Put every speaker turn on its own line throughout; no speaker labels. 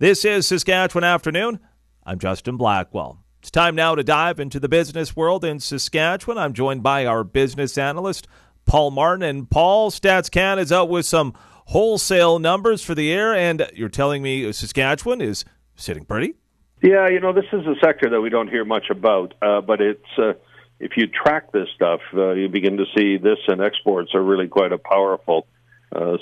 This is Saskatchewan Afternoon. I'm Justin Blackwell. It's time now to dive into the business world in Saskatchewan. I'm joined by our business analyst, Paul Martin. And Paul, Stats StatsCan is out with some wholesale numbers for the year, and you're telling me Saskatchewan is sitting pretty?
Yeah, you know, this is a sector that we don't hear much about, uh, but it's. Uh, if you track this stuff, uh, you begin to see this and exports are really quite a powerful uh,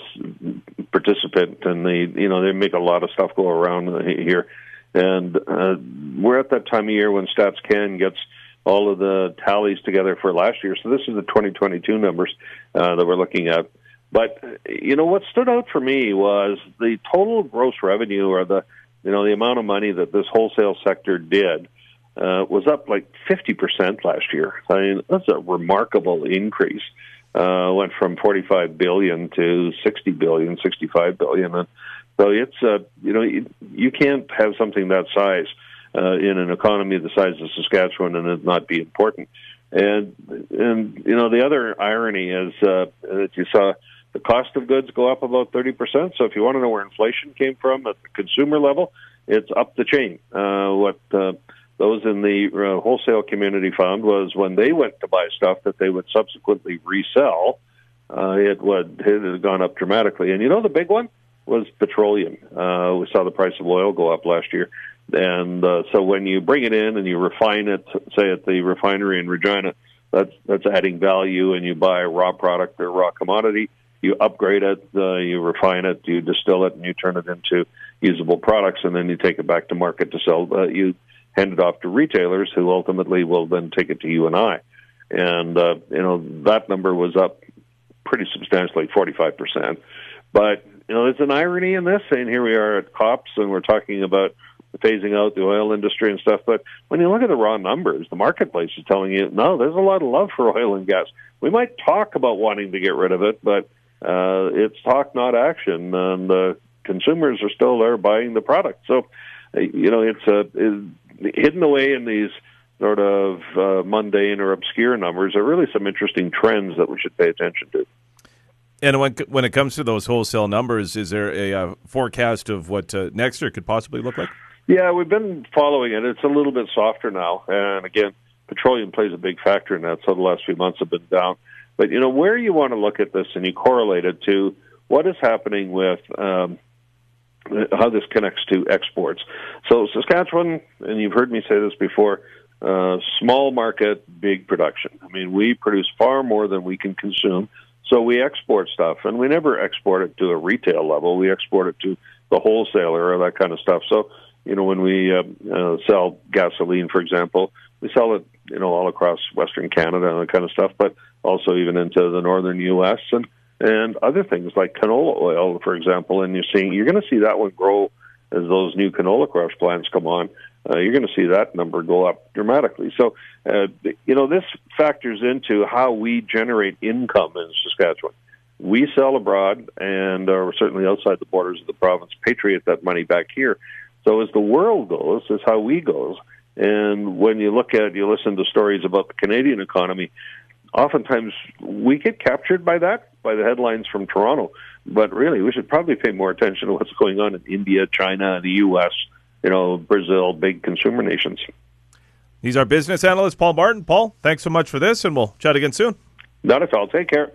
participant, and they you know they make a lot of stuff go around here. And uh, we're at that time of year when StatsCan gets all of the tallies together for last year. So this is the 2022 numbers uh, that we're looking at. But you know what stood out for me was the total gross revenue, or the you know the amount of money that this wholesale sector did. Uh, was up like 50% last year. I mean, that's a remarkable increase uh, went from 45 billion to 60 billion, 65 billion. And so it's, uh, you know, you, you can't have something that size uh, in an economy the size of Saskatchewan and it not be important. And, and, you know, the other irony is uh, that you saw the cost of goods go up about 30%. So if you want to know where inflation came from at the consumer level, it's up the chain. Uh, what, uh, those in the uh, wholesale community found was when they went to buy stuff that they would subsequently resell, uh, it would it had gone up dramatically. And you know the big one was petroleum. Uh, we saw the price of oil go up last year, and uh, so when you bring it in and you refine it, say at the refinery in Regina, that's that's adding value, and you buy a raw product or raw commodity. You upgrade it, uh, you refine it, you distill it, and you turn it into usable products, and then you take it back to market to sell. Uh, you hand it off to retailers who ultimately will then take it to you and I. And, uh, you know, that number was up pretty substantially, 45%. But, you know, there's an irony in this, saying here we are at COPS and we're talking about phasing out the oil industry and stuff. But when you look at the raw numbers, the marketplace is telling you, no, there's a lot of love for oil and gas. We might talk about wanting to get rid of it, but uh, it's talk, not action. And uh, consumers are still there buying the product. So, uh, you know, it's a, hidden away in these sort of uh, mundane or obscure numbers are really some interesting trends that we should pay attention to.
And when when it comes to those wholesale numbers, is there a uh, forecast of what uh, next year could possibly look like?
Yeah, we've been following it. It's a little bit softer now, and again, petroleum plays a big factor in that. So the last few months have been down. But you know where you want to look at this, and you correlate it to what is happening with um, how this connects to exports. So Saskatchewan, and you've heard me say this before, uh, small market, big production. I mean, we produce far more than we can consume, so we export stuff, and we never export it to a retail level. We export it to the wholesaler or that kind of stuff. So, you know, when we uh, uh, sell gasoline, for example, we sell it, you know, all across Western Canada and that kind of stuff, but also even into the northern U.S. and and other things like canola oil, for example. And you're seeing you're going to see that one grow as those new canola crush plants come on. Uh, you're going to see that number go up dramatically. So, uh, you know, this factors into how we generate income in Saskatchewan. We sell abroad, and uh, certainly outside the borders of the province, patriate that money back here. So, as the world goes, is how we goes. And when you look at, you listen to stories about the Canadian economy, oftentimes we get captured by that, by the headlines from Toronto. But really, we should probably pay more attention to what's going on in India, China, the U.S., you know, Brazil, big consumer nations.
He's our business analyst, Paul Martin. Paul, thanks so much for this, and we'll chat again soon.
Not at all. Take care.